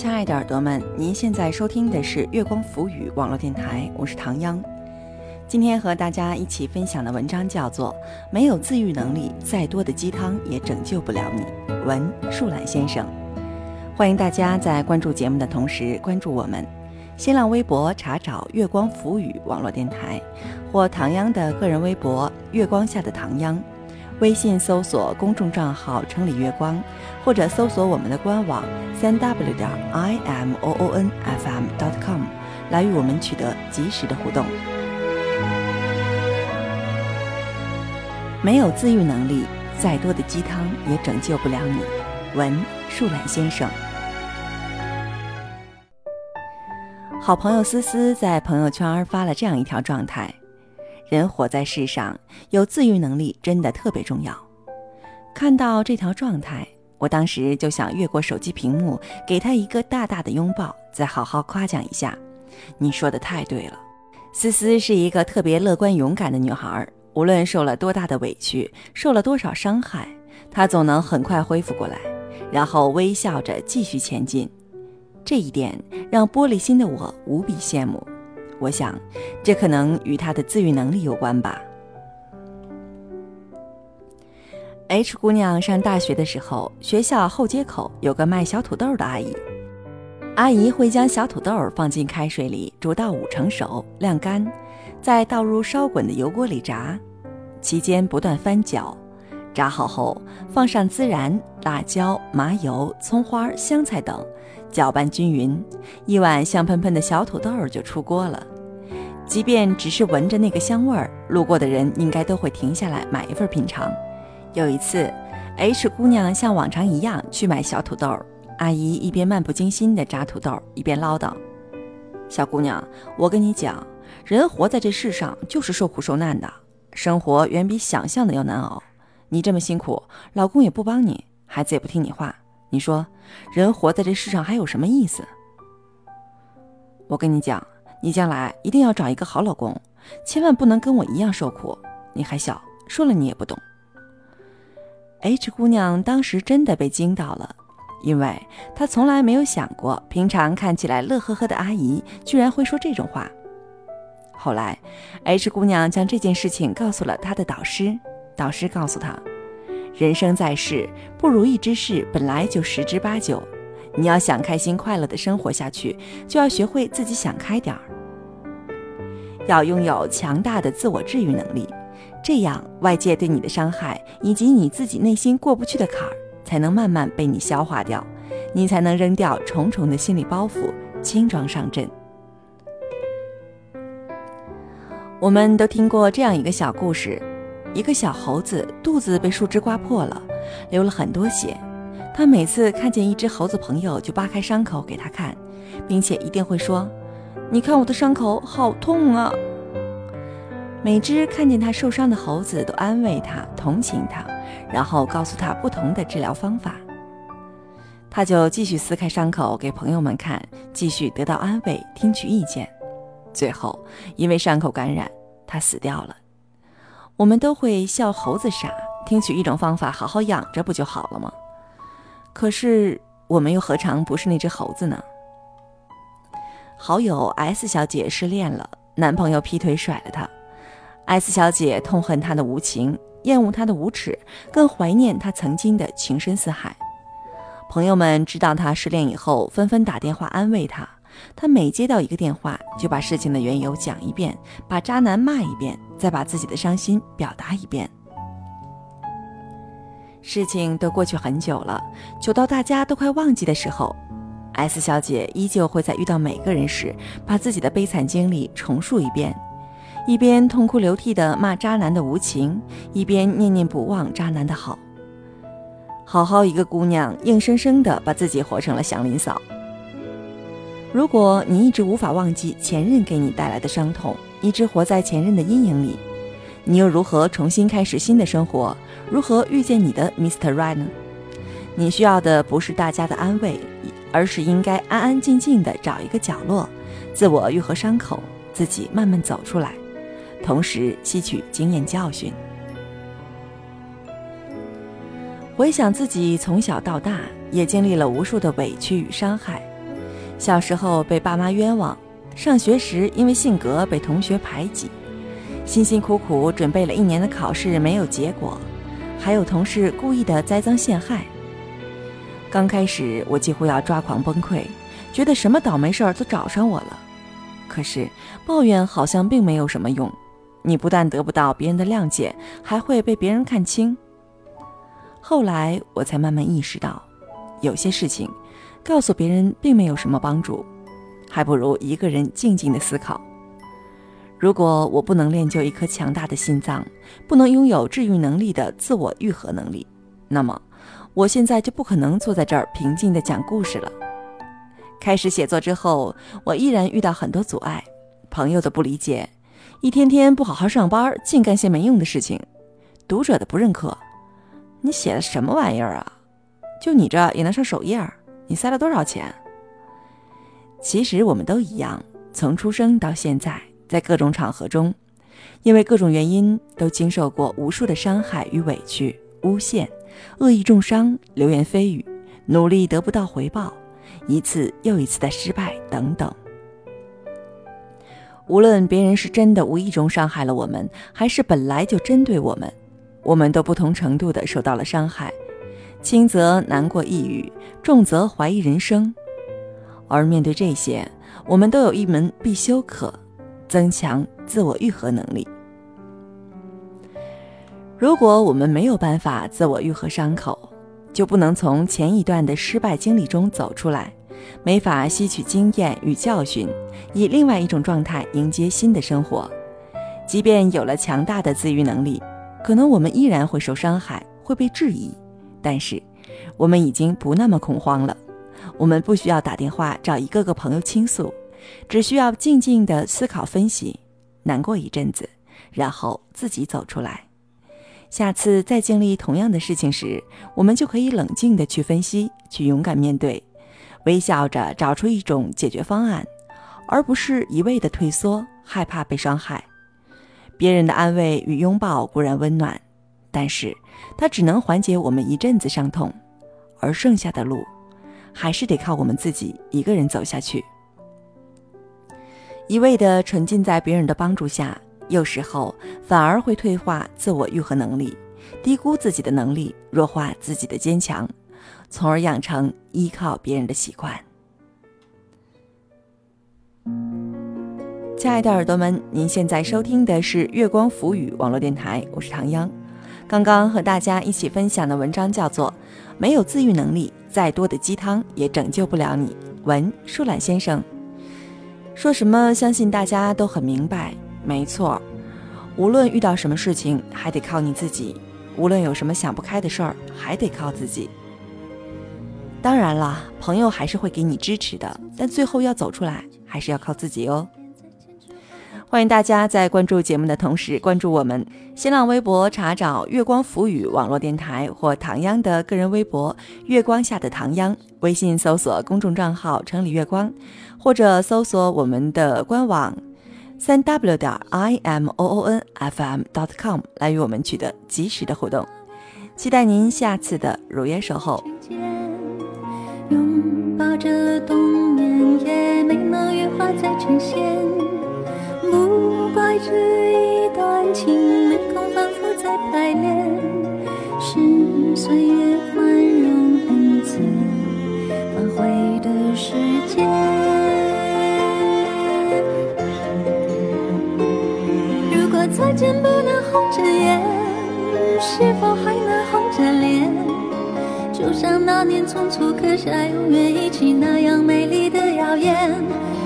亲爱的耳朵们，您现在收听的是月光浮语网络电台，我是唐央。今天和大家一起分享的文章叫做《没有自愈能力，再多的鸡汤也拯救不了你》。文树懒先生，欢迎大家在关注节目的同时关注我们。新浪微博查找“月光浮语网络电台”或唐央的个人微博“月光下的唐央”。微信搜索公众账号“城里月光”，或者搜索我们的官网三 w 点 i m o o n f m dot com，来与我们取得及时的互动。没有自愈能力，再多的鸡汤也拯救不了你。文树懒先生，好朋友思思在朋友圈发了这样一条状态。人活在世上，有自愈能力真的特别重要。看到这条状态，我当时就想越过手机屏幕，给他一个大大的拥抱，再好好夸奖一下。你说的太对了，思思是一个特别乐观勇敢的女孩，无论受了多大的委屈，受了多少伤害，她总能很快恢复过来，然后微笑着继续前进。这一点让玻璃心的我无比羡慕。我想，这可能与他的自愈能力有关吧。H 姑娘上大学的时候，学校后街口有个卖小土豆的阿姨。阿姨会将小土豆放进开水里煮到五成熟，晾干，再倒入烧滚的油锅里炸，期间不断翻搅。炸好后，放上孜然、辣椒、麻油、葱花、香菜等。搅拌均匀，一碗香喷喷的小土豆就出锅了。即便只是闻着那个香味儿，路过的人应该都会停下来买一份品尝。有一次，H 姑娘像往常一样去买小土豆，阿姨一边漫不经心地炸土豆，一边唠叨：“小姑娘，我跟你讲，人活在这世上就是受苦受难的，生活远比想象的要难熬。你这么辛苦，老公也不帮你，孩子也不听你话。”你说，人活在这世上还有什么意思？我跟你讲，你将来一定要找一个好老公，千万不能跟我一样受苦。你还小，说了你也不懂。H 姑娘当时真的被惊到了，因为她从来没有想过，平常看起来乐呵呵的阿姨居然会说这种话。后来，H 姑娘将这件事情告诉了她的导师，导师告诉她。人生在世，不如意之事本来就十之八九。你要想开心快乐的生活下去，就要学会自己想开点儿，要拥有强大的自我治愈能力。这样，外界对你的伤害以及你自己内心过不去的坎儿，才能慢慢被你消化掉，你才能扔掉重重的心理包袱，轻装上阵。我们都听过这样一个小故事。一个小猴子肚子被树枝刮破了，流了很多血。他每次看见一只猴子朋友，就扒开伤口给他看，并且一定会说：“你看我的伤口好痛啊！”每只看见他受伤的猴子都安慰他、同情他，然后告诉他不同的治疗方法。他就继续撕开伤口给朋友们看，继续得到安慰、听取意见。最后，因为伤口感染，他死掉了。我们都会笑猴子傻，听取一种方法好好养着不就好了吗？可是我们又何尝不是那只猴子呢？好友 S 小姐失恋了，男朋友劈腿甩了她，S 小姐痛恨他的无情，厌恶他的无耻，更怀念他曾经的情深似海。朋友们知道她失恋以后，纷纷打电话安慰她。她每接到一个电话，就把事情的缘由讲一遍，把渣男骂一遍，再把自己的伤心表达一遍。事情都过去很久了，久到大家都快忘记的时候，S 小姐依旧会在遇到每个人时，把自己的悲惨经历重述一遍，一边痛哭流涕地骂渣男的无情，一边念念不忘渣男的好。好好一个姑娘，硬生生地把自己活成了祥林嫂。如果你一直无法忘记前任给你带来的伤痛，一直活在前任的阴影里，你又如何重新开始新的生活？如何遇见你的 Mr. Right 呢？你需要的不是大家的安慰，而是应该安安静静的找一个角落，自我愈合伤口，自己慢慢走出来，同时吸取经验教训。回想自己从小到大，也经历了无数的委屈与伤害。小时候被爸妈冤枉，上学时因为性格被同学排挤，辛辛苦苦准备了一年的考试没有结果，还有同事故意的栽赃陷害。刚开始我几乎要抓狂崩溃，觉得什么倒霉事儿都找上我了。可是抱怨好像并没有什么用，你不但得不到别人的谅解，还会被别人看清。后来我才慢慢意识到，有些事情告诉别人并没有什么帮助，还不如一个人静静的思考。如果我不能练就一颗强大的心脏，不能拥有治愈能力的自我愈合能力，那么我现在就不可能坐在这儿平静的讲故事了。开始写作之后，我依然遇到很多阻碍，朋友的不理解，一天天不好好上班，净干些没用的事情，读者的不认可。你写的什么玩意儿啊？就你这也能上首页？你塞了多少钱？其实我们都一样，从出生到现在，在各种场合中，因为各种原因，都经受过无数的伤害与委屈、诬陷、恶意重伤、流言蜚语、努力得不到回报、一次又一次的失败等等。无论别人是真的无意中伤害了我们，还是本来就针对我们。我们都不同程度的受到了伤害，轻则难过抑郁，重则怀疑人生。而面对这些，我们都有一门必修课：增强自我愈合能力。如果我们没有办法自我愈合伤口，就不能从前一段的失败经历中走出来，没法吸取经验与教训，以另外一种状态迎接新的生活。即便有了强大的自愈能力。可能我们依然会受伤害，会被质疑，但是我们已经不那么恐慌了。我们不需要打电话找一个个朋友倾诉，只需要静静的思考分析，难过一阵子，然后自己走出来。下次再经历同样的事情时，我们就可以冷静的去分析，去勇敢面对，微笑着找出一种解决方案，而不是一味的退缩，害怕被伤害。别人的安慰与拥抱固然温暖，但是它只能缓解我们一阵子伤痛，而剩下的路，还是得靠我们自己一个人走下去。一味的沉浸在别人的帮助下，有时候反而会退化自我愈合能力，低估自己的能力，弱化自己的坚强，从而养成依靠别人的习惯。亲爱的耳朵们，您现在收听的是月光浮语网络电台，我是唐央。刚刚和大家一起分享的文章叫做《没有自愈能力，再多的鸡汤也拯救不了你》。文舒懒先生说什么？相信大家都很明白。没错，无论遇到什么事情，还得靠你自己；无论有什么想不开的事儿，还得靠自己。当然了，朋友还是会给你支持的，但最后要走出来，还是要靠自己哦。欢迎大家在关注节目的同时，关注我们新浪微博，查找“月光浮语”网络电台或唐央的个人微博“月光下的唐央”，微信搜索公众账号“城里月光”，或者搜索我们的官网三 w 点 i m o o n f m dot com 来与我们取得及时的互动。期待您下次的如约守候。拥抱着冬眠，也没能羽化再成仙。不怪这一段情，没空反复再排练，是岁月宽容恩赐反悔的时间。如果再见不能红着眼，是否还能红着脸？就像那年匆促刻下永远一起那样美丽的谣言。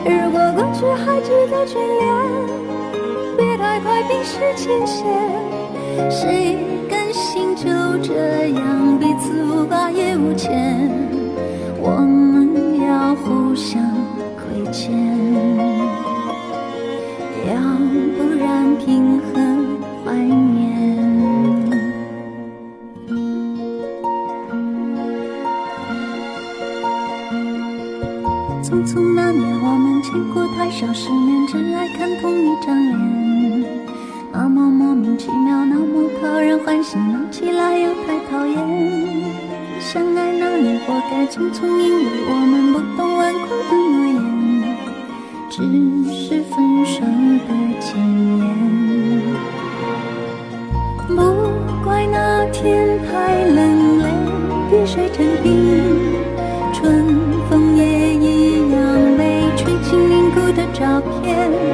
如果过去还值得眷恋，别太快冰释前嫌。谁甘心就这样彼此无挂也无牵？我们要互相过太少世面，只爱看同一张脸。那么莫名其妙，那么讨人欢喜，闹起来又太讨厌。相爱那年，活该青葱，因为我们不懂顽固的诺言。只是分手的前照片。